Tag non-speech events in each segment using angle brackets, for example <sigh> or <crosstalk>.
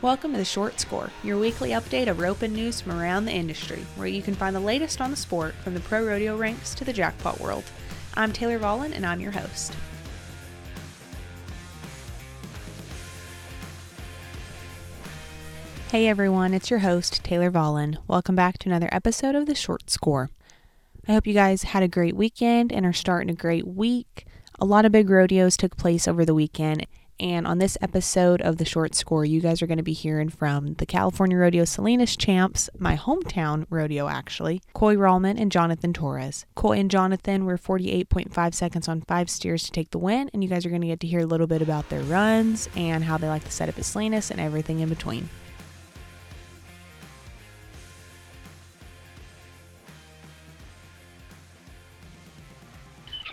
Welcome to the Short Score, your weekly update of roping news from around the industry, where you can find the latest on the sport from the pro rodeo ranks to the jackpot world. I'm Taylor Vollen, and I'm your host. Hey everyone, it's your host, Taylor Vollen. Welcome back to another episode of the Short Score. I hope you guys had a great weekend and are starting a great week. A lot of big rodeos took place over the weekend, and on this episode of the short score, you guys are going to be hearing from the California Rodeo Salinas champs, my hometown rodeo actually, Coy Rahlmann and Jonathan Torres. Coy and Jonathan were 48.5 seconds on five steers to take the win, and you guys are going to get to hear a little bit about their runs and how they like to set up at Salinas and everything in between.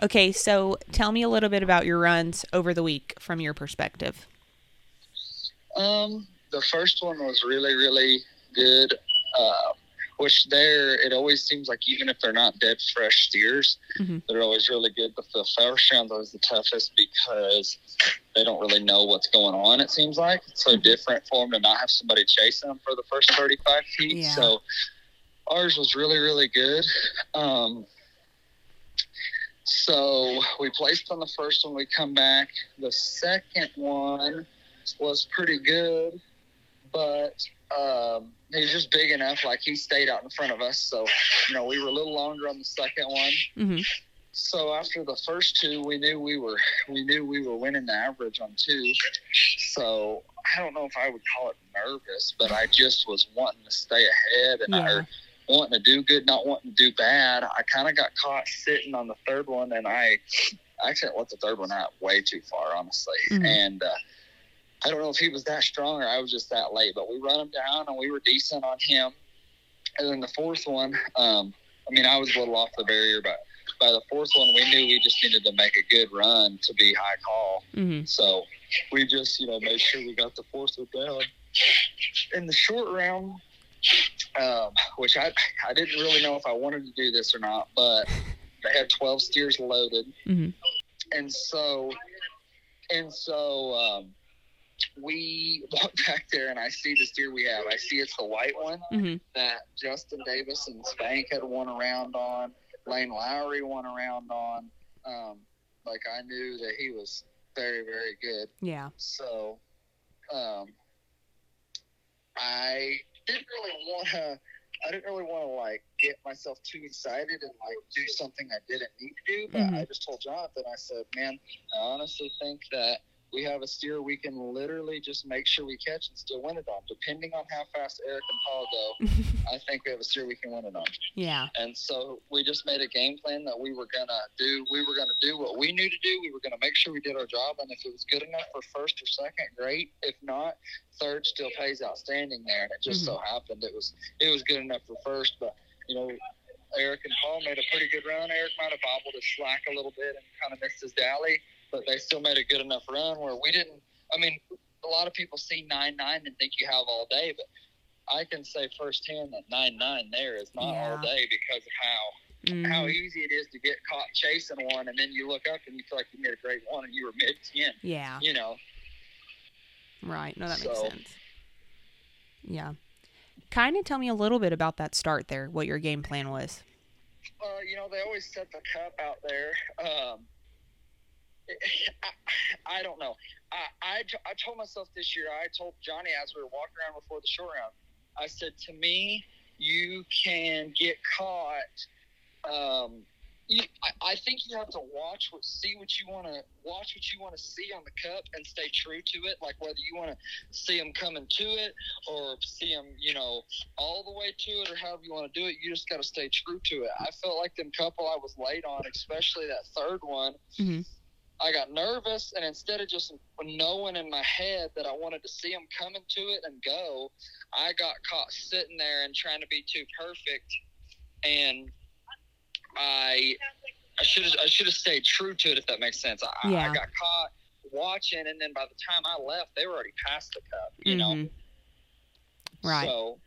Okay, so tell me a little bit about your runs over the week from your perspective. Um, the first one was really, really good. Uh, which there, it always seems like even if they're not dead fresh steers, Mhm. they're always really good. But the first round was the toughest because they don't really know what's going on. It seems like it's so different for them to not have somebody chasing them for the first thirty-five feet. Yeah. So ours was really, really good. Um, so we placed on the first one. We come back. The second one was pretty good, but um, he was just big enough. Like he stayed out in front of us. So you know we were a little longer on the second one. Mm-hmm. So after the first two, we knew we were we knew we were winning the average on two. So I don't know if I would call it nervous, but I just was wanting to stay ahead and I, Yeah. or wanting to do good, not wanting to do bad. I kind of got caught sitting on the third one, and I actually let the third one out way too far, honestly. Mhm. And uh, I don't know if he was that strong or I was just that late, but we run him down and we were decent on him. And then the fourth one, um, I mean, I was a little off the barrier, but by the fourth one, we knew we just needed to make a good run to be high call. Mm-hmm. So we just, you know, made sure we got the fourth one down. In the short round, um, which I I didn't really know if I wanted to do this or not, but they had 12 steers loaded, Mhm. and so and so um, we walk <laughs> back there, and I see the steer we have. I see it's the white one Mm-hmm. that Justin Davis and Spank had won around on. Lane Lowry won around on. Um, like I knew that he was very, very good. Yeah. So, um, I didn't really want to. I didn't really want to like get myself too excited and like do something I didn't need to do. But Mhm. I just told Jonathan, I said, "Man, I honestly think that we have a steer we can literally just make sure we catch and still win it on, depending on how fast Eric and Paul go. <laughs> I think we have a steer we can win it on." yeah. And so we just made a game plan that we were gonna do. We were gonna do what we knew to do. We were gonna make sure we did our job, and if it was good enough for first or second, great. If not, third still pays outstanding there. And it just mm-hmm. so happened it was it was good enough for first. But you know, Eric and Paul made a pretty good run. Eric might have bobbled his slack a little bit and kind of missed his dally, but they still made a good enough run where we didn't. I mean, a lot of people see nine nine and think you have all day, but I can say firsthand that nine nine there is not all day because of how how Mhm. easy it is to get caught chasing one, and then you look up and you feel like you made a great one, and you were mid ten. Yeah. You know, Right. No, that makes sense. Yeah. Kind of tell me a little bit about that start there, what your game plan was. uh, you know they always set the cup out there. Um, I, I don't know. I I told myself this year. I told Johnny as we were walking around before the short round. I said to me, you can get caught. Um, you, I, I think you have to watch what, see what you want to watch, what you want to see on the cup, and stay true to it. Like whether you want to see them coming to it, or see them, you know, all the way to it, or however you want to do it. You just got to stay true to it. I felt like them couple I was late on, especially that third one. Mhm. I got nervous, and instead of just knowing in my head that I wanted to see them coming to it and go, I got caught sitting there and trying to be too perfect, and I I should have I should have stayed true to it if that makes sense. I, Yeah. I got caught watching, and then by the time I left, they were already past the cup. You know, Mhm. Right. So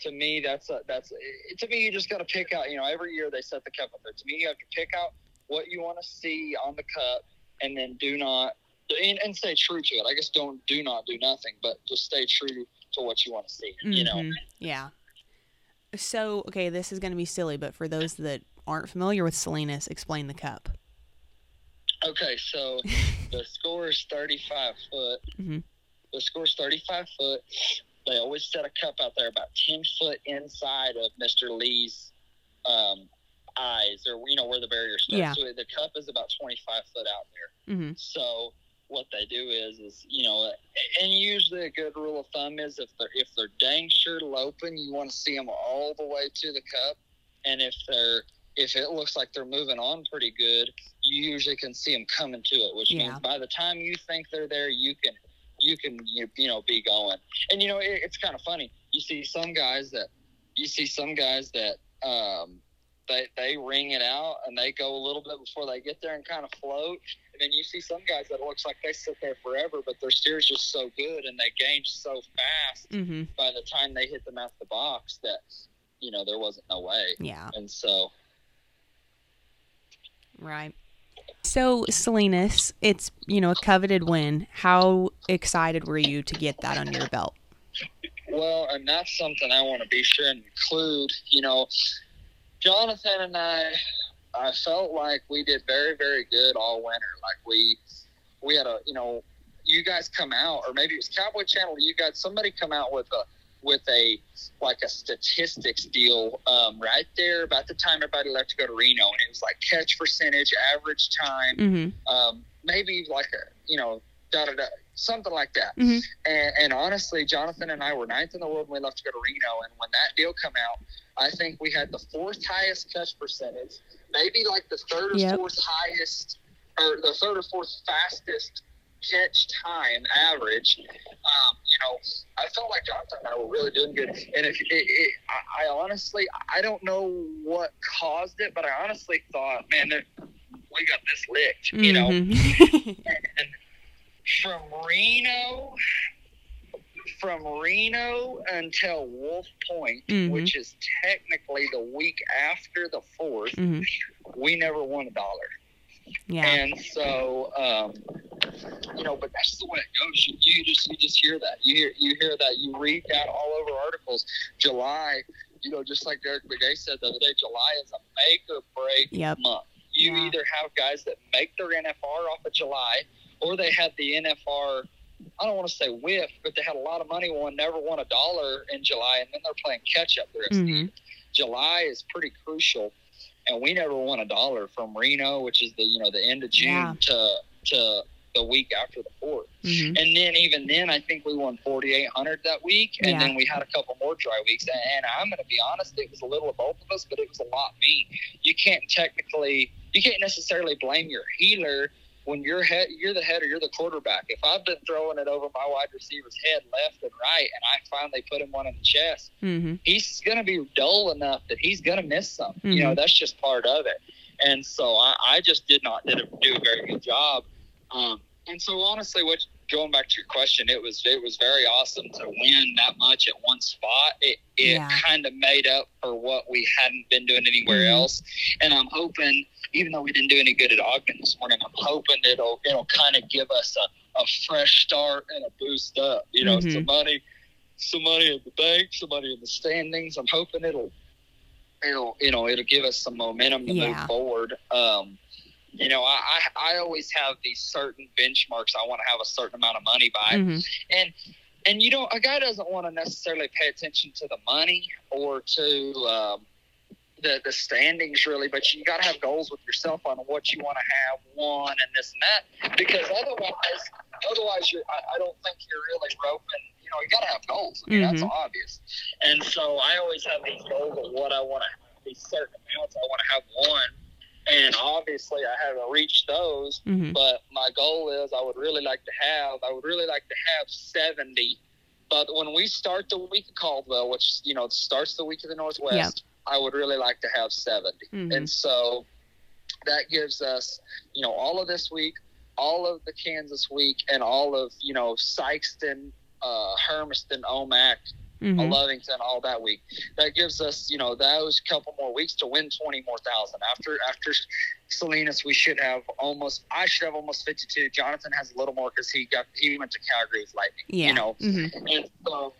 to me, that's a, that's to me. You just got to pick out. You know, every year they set the cup up there. To me, you have to pick out what you want to see on the cup, and then do not and, and stay true to it. I guess don't do not do nothing, but just stay true to what you want to see. You know. Mhm. Yeah. So, okay, this is going to be silly, but for those that aren't familiar with Salinas, explain the cup. Okay, so <laughs> the score is 35 foot. Mhm. The score is 35 foot. They always set a cup out there about 10 foot inside of Mr. Lee's um, eyes, or you know where the barrier starts. Yeah. So the cup is about 25 foot out there. Mm-hmm. So what they do is, is you know, and usually a good rule of thumb is if they're if they're dang sure loping, you want to see them all the way to the cup, and if they're if it looks like they're moving on pretty good, you usually can see them coming to it, which Yeah. means by the time you think they're there, you can you can you, you know be going. And you know it, it's kind of funny. You see some guys that you see some guys that um, they they ring it out and they go a little bit before they get there and kind of float. And then you see some guys that it looks like they sit there forever, but their steer's just so good and they gauge so fast hmm by the time they hit them out the box that you know there wasn't no way. Yeah. And so Right. So, Salinas, it's, you know, a coveted win. How excited were you to get that under your belt? Well, and that's something I want to be sure and include. You know, Jonathan and I, I felt like we did very, very good all winter. Like we, we had a, you know, you guys come out, or maybe it was Cowboy Channel. You guys, somebody come out with a, with a, like a statistics deal, um, right there about the time everybody left to go to Reno, and it was like catch percentage, average time, hmm um, maybe like a, you know, da da da, something like that. Mhm. And, and honestly, Jonathan and I were ninth in the world when we left to go to Reno. And when that deal come out, I think we had the fourth highest catch percentage, maybe like the third or Yep. fourth highest, or the third or fourth fastest catch time average. Um, you know, I felt like Jonathan and I were really doing good. And if it, it, I, I honestly, I don't know what caused it, but I honestly thought, man, we got this licked. You know, Mhm. <laughs> and from Reno, from Reno until Wolf Point, Mhm. which is technically the week after the fourth, Mhm. we never won a dollar. Yeah. And so, um, you know, but that's the way it goes. You, you just you just hear that. You hear you hear that. You read that all over articles. July, you know, just like Derrick Begay said the other day, July is a make or break Yep. month. You Yeah. either have guys that make their NFR off of July, or they have the NFR. I don't want to say whiff, but they had a lot of money won, never won a dollar in July, and then they're playing catch up the rest of the year. Mhm. July is pretty crucial, and we never won a dollar from Reno, which is the you know the end of June Yeah. to to the week after the fourth. Mhm. And then even then, I think we won forty eight hundred that week, and Yeah. then we had a couple more dry weeks. And, and I'm going to be honest, it was a little of both of us, but it was a lot me. You can't technically, you can't necessarily blame your heeler when you're head, you're the head or you're the quarterback. If I've been throwing it over my wide receiver's head left and right, and I finally put him one in the chest, Mhm. he's going to be dull enough that he's going to miss some. You know, that's just part of it. And so I, I just did not did a, do a very good job. Um, and so honestly, what going back to your question, it was it was very awesome to win that much at one spot. It it Yeah. kind of made up for what we hadn't been doing anywhere Mhm. else. And I'm hoping, even though we didn't do any good at Ogden this morning, I'm hoping it'll it'll kind of give us a, a fresh start and a boost up. You know, Mhm. some money, some money in the bank, some money in the standings. I'm hoping it'll it'll you know it'll give us some momentum to Yeah. move forward. Um, you know, I, I I always have these certain benchmarks I want to have a certain amount of money by, Mhm. and and you know a guy doesn't want to necessarily pay attention to the money or to um, the the standings really, but you got to have goals with yourself on what you want to have won and this and that because otherwise otherwise you're I, I don't think you're really roping. You know, you got to have goals. I mean, that's Mhm. obvious. And so I always have these goals of what I want to have, these certain amounts I want to have won. And obviously, I haven't reached those. Mhm. But my goal is I would really like to have, I would really like to have 70. But when we start the week of Caldwell, which, you know, starts the week of the Northwest, I would really like to have 70. Mhm. And so that gives us, you know, all of this week, all of the Kansas week, and all of, you know, Sykeston, uh, Hermiston, Omak, a Mhm. Lovington all that week. That gives us, you know, those couple more weeks to win twenty more thousand. After after Salinas, we should have almost. I should have almost fifty two. Jonathan has a little more because he got he went to Calgary with Lightning. Yeah. You know, Mhm. and so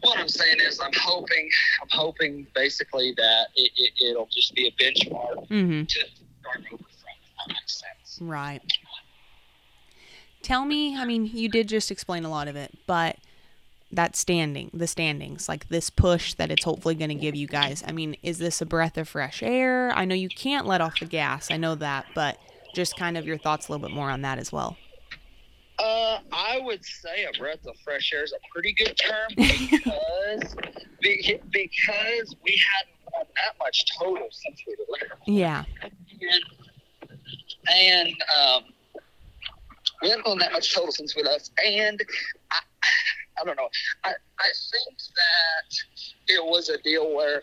what I'm saying is, I'm hoping, I'm hoping basically that it, it, it'll just be a benchmark Mhm. to start over from. If that makes sense. Right. Tell me, I mean, you did just explain a lot of it, but that standing, the standings, like this push that it's hopefully going to give you guys. I mean, is this a breath of fresh air? I know you can't let off the gas. I know that, but just kind of your thoughts a little bit more on that as well. Uh, I would say a breath of fresh air is a pretty good term because <laughs> be- because we hadn't won that much total since we left. Yeah. and, and um, we haven't won that much total since we left. And I, I don't know. I, I think that it was a deal where,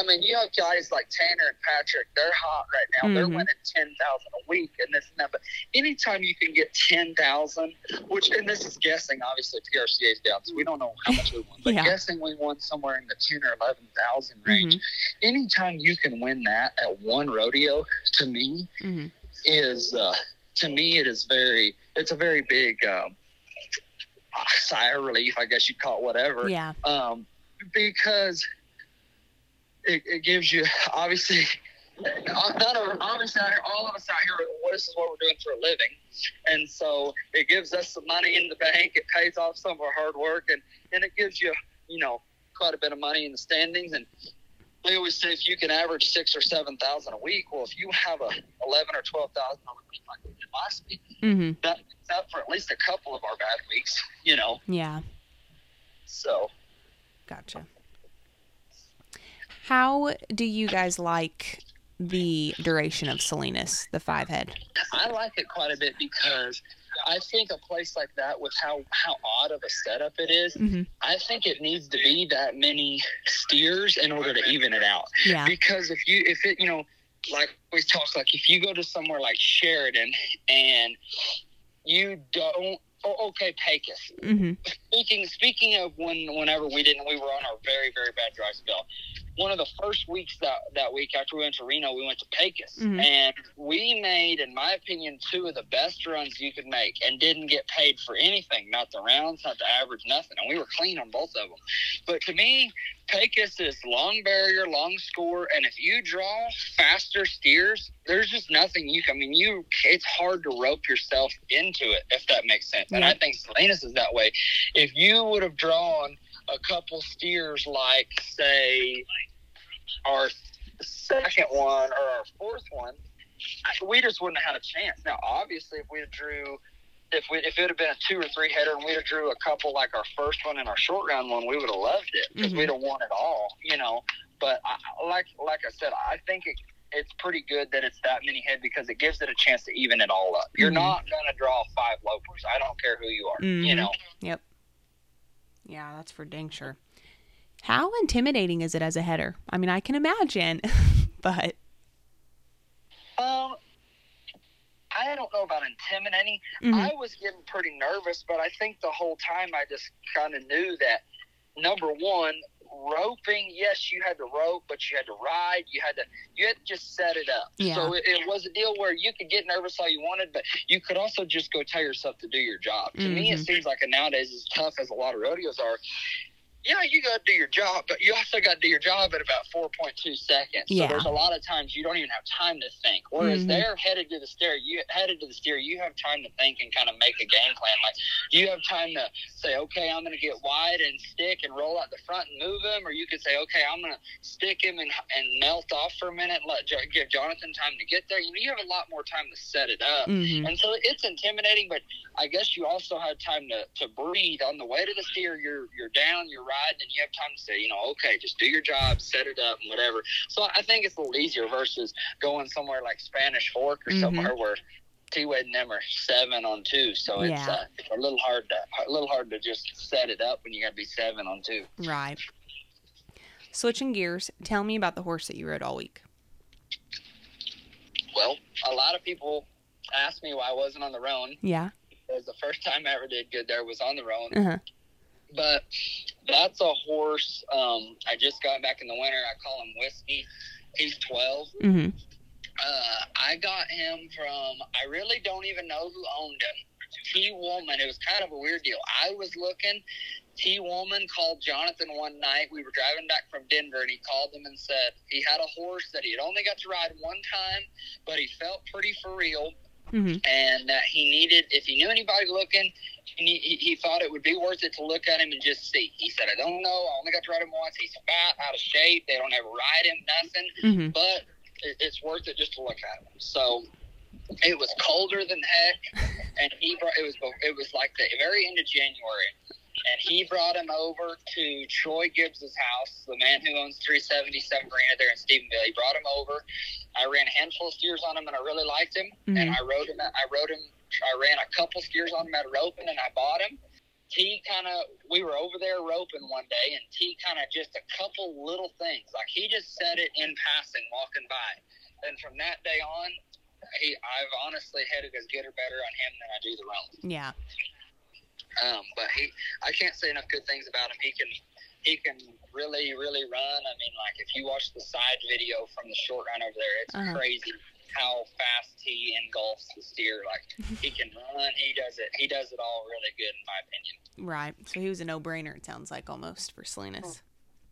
I mean, you have guys like Tanner and Patrick. They're hot right now. They're Mhm. winning ten thousand a week and this and that. But anytime you can get ten thousand, which and this is guessing, obviously PRCA is down, so we don't know how much we won. But Yeah. guessing we won somewhere in the ten or eleven thousand range Mhm. anytime you can win that at one rodeo, to me, Mhm. is uh, to me it is very. It's a very big um, sigh of relief, I guess you'd call it whatever. Yeah. Um, because it, it gives you <laughs> obviously. <laughs> None of obviously all of us out here. This is what we're doing for a living, and so it gives us some money in the bank. It pays off some of our hard work, and and it gives you you know quite a bit of money in the standings. And they always say if you can average six or seven thousand a week, well, if you have a eleven or twelve thousand dollar week like we did last week, Mhm. that makes up for at least a couple of our bad weeks, you know. Yeah. So Gotcha. How do you guys like the duration of Salinas, the five head? I like it quite a bit because I think a place like that, with how how odd of a setup it is, Mm-hmm. I think it needs to be that many steers in order to even it out. Yeah. because if you if it you know like we talk like if you go to somewhere like Sheridan and you don't oh, okay Pecos Mm-hmm. speaking speaking of when whenever we didn't we were on our very very bad dry spell one of the first weeks that that week after we went to Reno we went to Pecos Mhm. and we made in my opinion two of the best runs you could make and didn't get paid for anything not the rounds not the average nothing and we were clean on both of them but to me Pecos is long barrier, long score, and if you draw faster steers, there's just nothing you can. I mean, you it's hard to rope yourself into it if that makes sense. And I think Salinas is that way. If you would have drawn a couple steers like say our second one or our fourth one, we just wouldn't have had a chance. Now, obviously, if we drew if we if it had been a two or three header and we'd have drew a couple like our first one and our short round one, we would have loved it because Mhm. we'd have won it all, you know. But I, like like I said, I think it, it's pretty good that it's that many head because it gives it a chance to even it all up. You're Mhm. not gonna draw five lopers. I don't care who you are, Mhm. you know. Yep. Yeah, that's for dang sure. How intimidating is it as a header? I mean, I can imagine, <laughs> but Um, I don't know about intimidating. mhm. I was getting pretty nervous, but I think the whole time I just kind of knew that number one, roping, yes, you had to rope, but you had to ride. You had to you had to just set it up. Yeah. So it, it was a deal where you could get nervous all you wanted, but you could also just go tell yourself to do your job. To me, it Mhm. seems like nowadays as tough as a lot of rodeos are. Yeah, you got to do your job, but you also got to do your job at about 4.2 seconds. Yeah. So there's a lot of times you don't even have time to think. Whereas Mhm. they're headed to the steer, you headed to the stair, you have time to think and kind of make a game plan. Like you have time to say, okay, I'm going to get wide and stick and roll out the front and move him, or you could say, okay, I'm going to stick him and and melt off for a minute and let Jo- give Jonathan time to get there. You know, you have a lot more time to set it up. Mhm. And so it's intimidating, but I guess you also have time to, to breathe on the way to the steer. You're you're down, you're riding, and you have time to say, you know, okay, just do your job, set it up, and whatever. So I think it's a little easier versus going somewhere like Spanish Fork or Mhm. somewhere where T Wade and them are seven on two. So it's, uh, it's a little hard to a little hard to just set it up when you got to be seven on two. right. Switching gears, tell me about the horse that you rode all week. Well, a lot of people asked me why I wasn't on the roan. Yeah. It was the first time I ever did good there was on the roan. Uh huh. But That's a horse. Um, I just got back in the winter. I call him Whiskey. He's 12. Mm-hmm. Uh, I got him from, I really don't even know who owned him. Tee Woolman. It was kind of a weird deal. I was looking. Tee Woolman called Jonathan one night. We were driving back from Denver, and he called him and said he had a horse that he had only got to ride one time, but he felt pretty for real, Mm-hmm. and that he needed, if he knew anybody looking, he, need- he, he thought it would be worth it to look at him and just see. He said, I don't know. I only got to ride him once. He's fat, out of shape. They don't ever ride him, nothing Mm-hmm. but it, it's worth it just to look at him. So it was colder than heck, and he brought it was it was like the very end of January, and he brought him over to Troy Gibbs's house, the man who owns 377 Marina there in Stephenville. He brought him over. I ran a handful of steers on him, and I really liked him. And Mhm. I rode him. I rode him. I ran a couple steers on him at roping, and I bought him. T kind of, we were over there roping one day, and T kind of just a couple little things. Like he just said it in passing, walking by. And from that day on, he, I've honestly headed as good or better on him than I do the roan. Yeah. Um, but he, I can't say enough good things about him. He can, he can really, really run. I mean, like if you watch the side video from the short run over there, it's Uh-huh. crazy how fast he engulfs the steer. Like he can run. He does it. He does it all really good, in my opinion. Right. So he was a no-brainer. It sounds like almost for Salinas.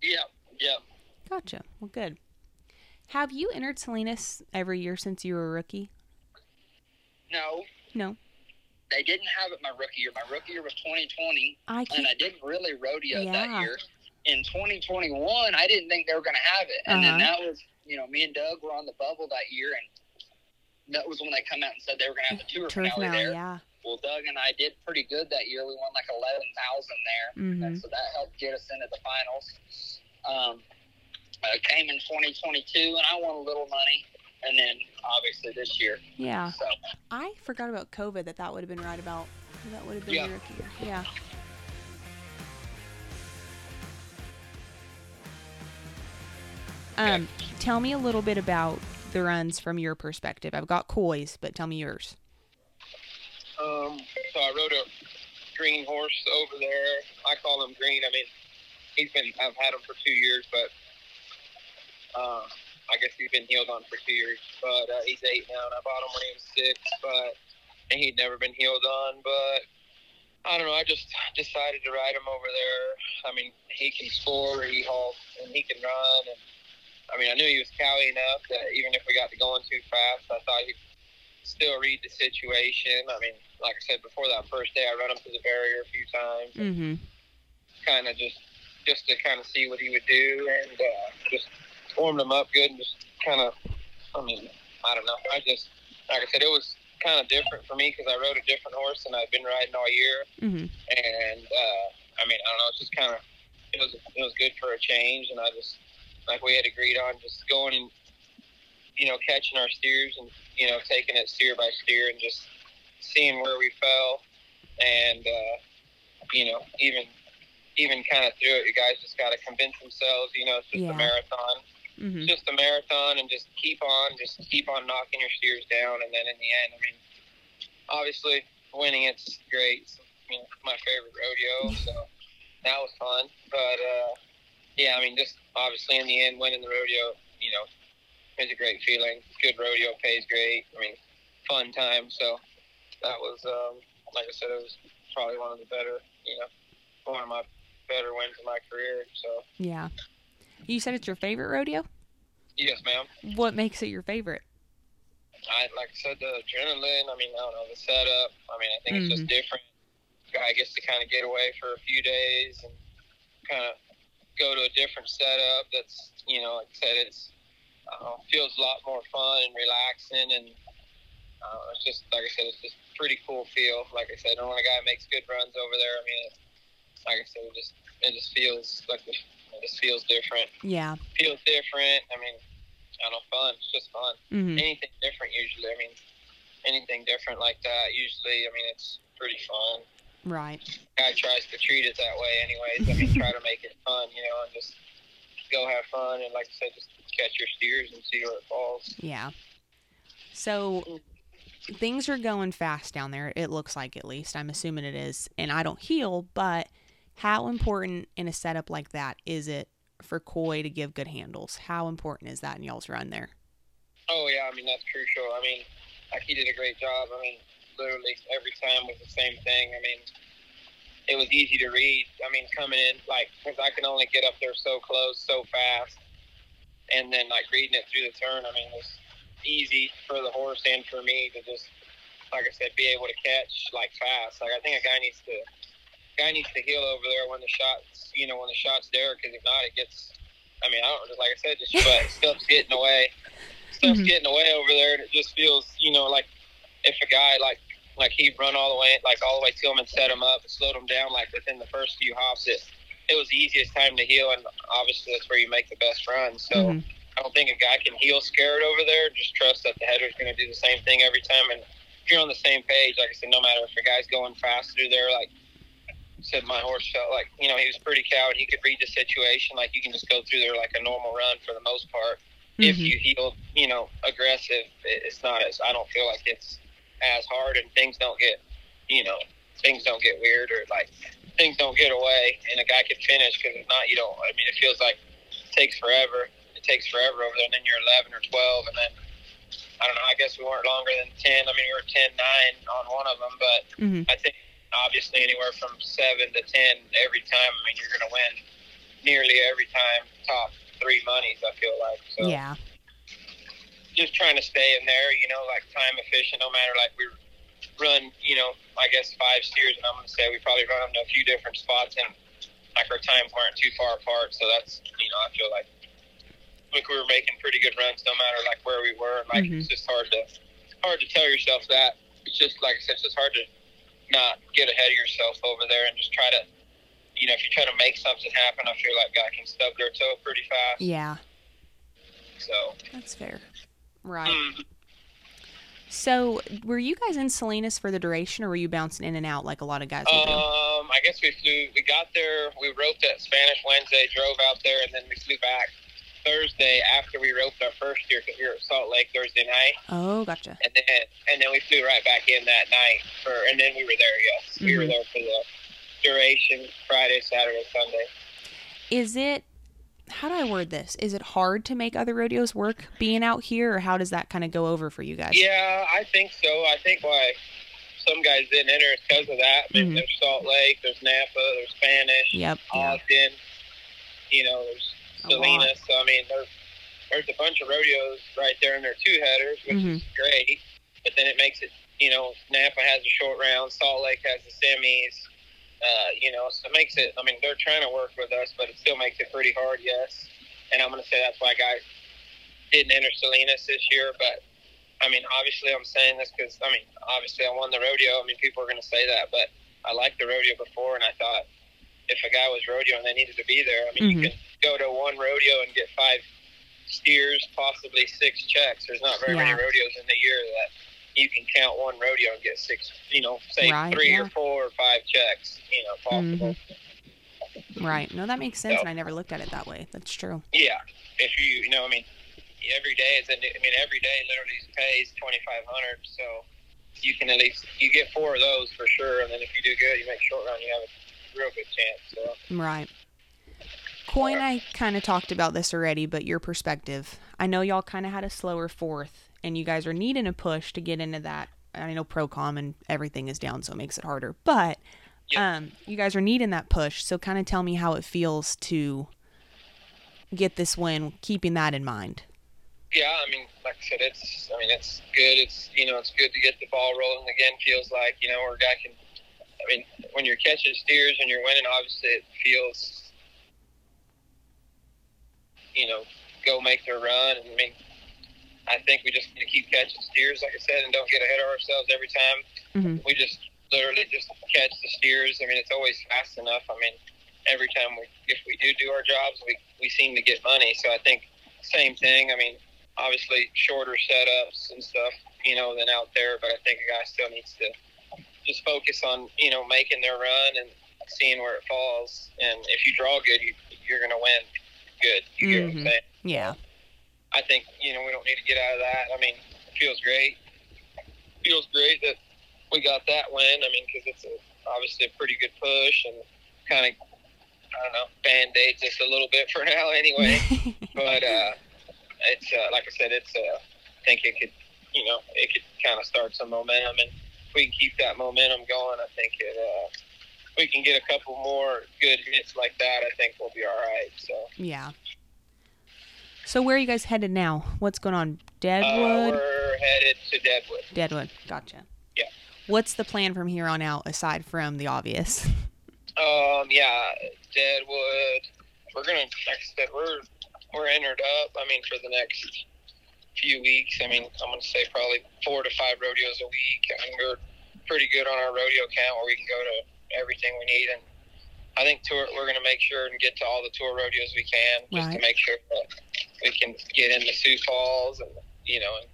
Yep. Yep. Gotcha. Well, good. Have you entered Salinas every year since you were a rookie? No. No. They didn't have it my rookie year. My rookie year was 2020, I and. I didn't really rodeo Yeah. that year. In 2021, I didn't think they were going to have it, and then Uh-huh. that was, you know, me and Doug were on the bubble that year, and that was when they come out and said they were going to have the tour Tour finale finale, there. yeah. Well, Doug and I did pretty good that year. We won like 11,000 there, Mhm. and so that helped get us into the finals. Um, I came in 2022, and I won a little money, and then obviously this year. Yeah. So I forgot about COVID. That that would have been right about. That would have been Yeah. your rookie year. Yeah. Um, tell me a little bit about the runs from your perspective. I've got Coy's, but tell me yours. Um, so I rode a green horse over there. I call him green. I mean, he's been I've had him for two years, but uh, I guess he's been heeled on for two years. But uh, he's eight now, and I bought him when he was six, but and he'd never been heeled on. But I don't know. I just decided to ride him over there. I mean, he can score, he halt, and he can run. And I mean, I knew he was cowy enough that even if we got to going too fast, I thought he'd still read the situation. I mean, like I said before that first day, I run him to the barrier a few times, Mm-hmm. kind of just just to kind of see what he would do, and uh, just warmed him up good, and just kind of, I mean, I don't know. I just, like I said, it was kind of different for me because I rode a different horse than I've been riding all year, Mm-hmm. and uh, I mean, I don't know, it's just kind of, it was it was good for a change, and I just like we had agreed on just going and you know catching our steers and you know taking it steer by steer and just seeing where we fell, and uh, you know even even kind of through it, you guys just got to convince themselves, you know, it's just Yeah. a marathon Mm-hmm. it's just a marathon and just keep on, just keep on knocking your steers down. And then in the end, I mean, obviously winning it's great. It's, you know, my favorite rodeo, so that was fun. But uh, yeah, I mean, just obviously in the end, winning the rodeo, you know, is a great feeling. Good rodeo pays great. I mean, fun time. So that was, um, like I said, it was probably one of the better, you know, one of my better wins in my career. So Yeah. You said it's your favorite rodeo. yes, ma'am. What makes it your favorite? I like I said, the adrenaline. I mean, I don't know the setup. I mean, I think it's just different. Guy gets to kind of get away for a few days and kind of go to a different setup. That's you know, like I said, it's uh, feels a lot more fun and relaxing, and uh, it's just like I said, it's just pretty cool feel. Like I said, when a guy makes good runs over there, I mean, it, like I said, it just it just feels like it just feels different. Yeah. Feels different. I mean, I don't know, fun. It's just fun Mm-hmm. anything different usually. I mean, anything different like that usually. I mean, it's pretty fun. Right. Guy tries to treat it that way, anyways. I mean, try to make it fun, you know, and just go have fun and, like I said, just catch your steers and see where it falls. Yeah. So things are going fast down there. It looks like, at least. I'm assuming it is. And I don't heel, but How important in a setup like that is it for Coy to give good handles? How important is that in y'all's run there? Oh yeah, I mean that's crucial. I mean, like he did a great job. I mean, literally every time was the same thing. I mean, it was easy to read. I mean, coming in like because I can only get up there so close, so fast, and then like reading it through the turn. I mean, it was easy for the horse and for me to just, like I said, be able to catch like fast. Like I think a guy needs to guy needs to heel over there when the shots, you know, when the shots there, because if not, it gets. I mean, I don't like I said, just but <laughs> stuff's getting away. Stuff's Mhm. getting away over there, and it just feels, you know, like if a guy like like he'd run all the way, like all the way to him and set him up and slowed him down, like within the first few hops, it it was the easiest time to heel, and obviously that's where you make the best run. So. Mhm. I don't think a guy can heel scared over there. Just trust that the header's going to do the same thing every time. And if you're on the same page, like I said, no matter if a guy's going fast through there, like I said, my horse felt like, you know, he was pretty cowed. He could read the situation. Like you can just go through there like a normal run for the most part. If Mhm. you heel, you know, aggressive, it's not as, I don't feel like it's as hard and things don't get, you know, things don't get weird or like things don't get away and a guy can finish because if not, you don't, I mean, it feels like it takes forever it takes forever over there, and then you're 11 or 12, and then I don't know. I guess we weren't longer than 10. I mean, we were 10 9 on one of them, but Mhm. I think obviously anywhere from 7 to 10 every time. I mean, you're going to win nearly every time top three monies, I feel like. So Yeah. Just trying to stay in there, you know, like time efficient, no matter like we run, you know, I guess five steers, and I'm going to say we probably run them to a few different spots, and like our times weren't too far apart. So that's, you know, I feel like like we were making pretty good runs, no matter like where we were. And like Mhm. it's just hard to hard to tell yourself that. It's just like I said, it's just hard to not get ahead of yourself over there and just try to, you know, if you try to make something happen, I feel like guy can stub their toe pretty fast. Yeah. So. That's fair. Right. mm. So, were you guys in Salinas for the duration, or were you bouncing in and out like a lot of guys will do? Um, I guess we flew. We got there. We roped at Spanish Wednesday, drove out there, and then we flew back Thursday after we roped our first year because we were at Salt Lake Thursday night, Oh, gotcha. and then and then we flew right back in that night for, and then we were there. Yes, we were Mhm. there for the duration Friday, Saturday, Sunday. Is it? How do I word this? Is it hard to make other rodeos work being out here, or how does that kind of go over for you guys? Yeah, I think so. I think why some guys didn't enter is because of that. I mean, Mhm. there's Salt Lake, there's Napa, there's Spanish, Yep. Yeah. You know, there's. Salinas. So I mean, there's there's a bunch of rodeos right there, and they're two headers, which is great. But then it makes it, you know, Napa has a short round, Salt Lake has the semis. Uh, you know, so it makes it. I mean, they're trying to work with us, but it still makes it pretty hard. Yes, and I'm going to say that's why guys didn't enter Salinas this year. But I mean, obviously, I'm saying this because I mean, obviously, I won the rodeo. I mean, people are going to say that, but I liked the rodeo before, and I thought if a guy was rodeo and they needed to be there, I mean, Mhm. you can go to one rodeo and get five steers, possibly six checks. There's not very many rodeos in the year that you can count one rodeo and get six, you know, say Right, three yeah. or four or five checks, you know, possible. Mm-hmm. Right. No, that makes sense, So- and I never looked at it that way. That's true. Yeah, if you, you know, I mean, every day is, a, I mean, every day literally pays twenty five hundred, so you can at least you get four of those for sure, and then if you do good, you make short run, you have a real good chance. So. Right. Coy and I kind of talked about this already, but your perspective. I know y'all kind of had a slower fourth, and you guys are needing a push to get into that. I know Procom and everything is down, so it makes it harder. But Yeah. um, you guys are needing that push. So kind of tell me how it feels to get this win, keeping that in mind. Yeah, I mean, like I said, it's. I mean, it's good. It's you know, it's good to get the ball rolling again. Feels like you know, where a guy can. I mean, when you're catching steers and you're winning, obviously it feels. You know, go make their run. And I mean, I think we just need to keep catching steers, like I said, and don't get ahead of ourselves every time. Mhm. We just literally just catch the steers. I mean, it's always fast enough. I mean, every time we, if we do do our jobs, we we seem to get money. So I think same thing. I mean, obviously shorter setups and stuff, you know, than out there. But I think a guy still needs to just focus on, you know, making their run and seeing where it falls. And if you draw good, you, you're going to win good. You get what Mhm. I'm saying? Yeah. I think, you know, we don't need to get out of that. I mean, it feels great. feels great that we got that win. I mean, because it's a, obviously a pretty good push and kind of I don't know, band aid just a little bit for <laughs> now anyway. <laughs> but uh, it's uh, like I said, it's uh, I think it could, you know, it could kind of start some momentum, and if we can keep that momentum going, I think it. Uh, we can get a couple more good hits like that. I think we'll be all right. So yeah. So where are you guys headed now? What's going on? uh, Deadwood. we're headed to Deadwood. Deadwood. Gotcha. Yeah. What's the plan from here on out aside from the obvious? Um, yeah, Deadwood. We're gonna, like I said, we're we're entered up. I mean, for the next few weeks. I mean, I'm gonna say probably four to five rodeos a week. I mean, we're pretty good on our rodeo count where we can go to everything we need, and I think tour. We're gonna make sure and get to all the tour rodeos we can, just Right. to make sure that we can get into Sioux Falls and you know and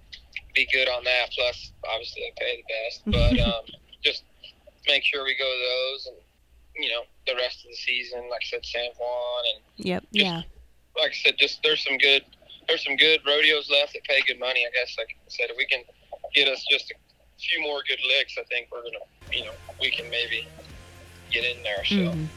be good on that. Plus, obviously, they pay the best, <laughs> but um, just make sure we go to those and you know the rest of the season. Like I said, San Juan and Yep. Yeah. like I said, just there's some good there's some good rodeos left that pay good money. I guess like I said, if we can get us just a few more good licks, I think we're gonna you know we can maybe get in there. So Mhm.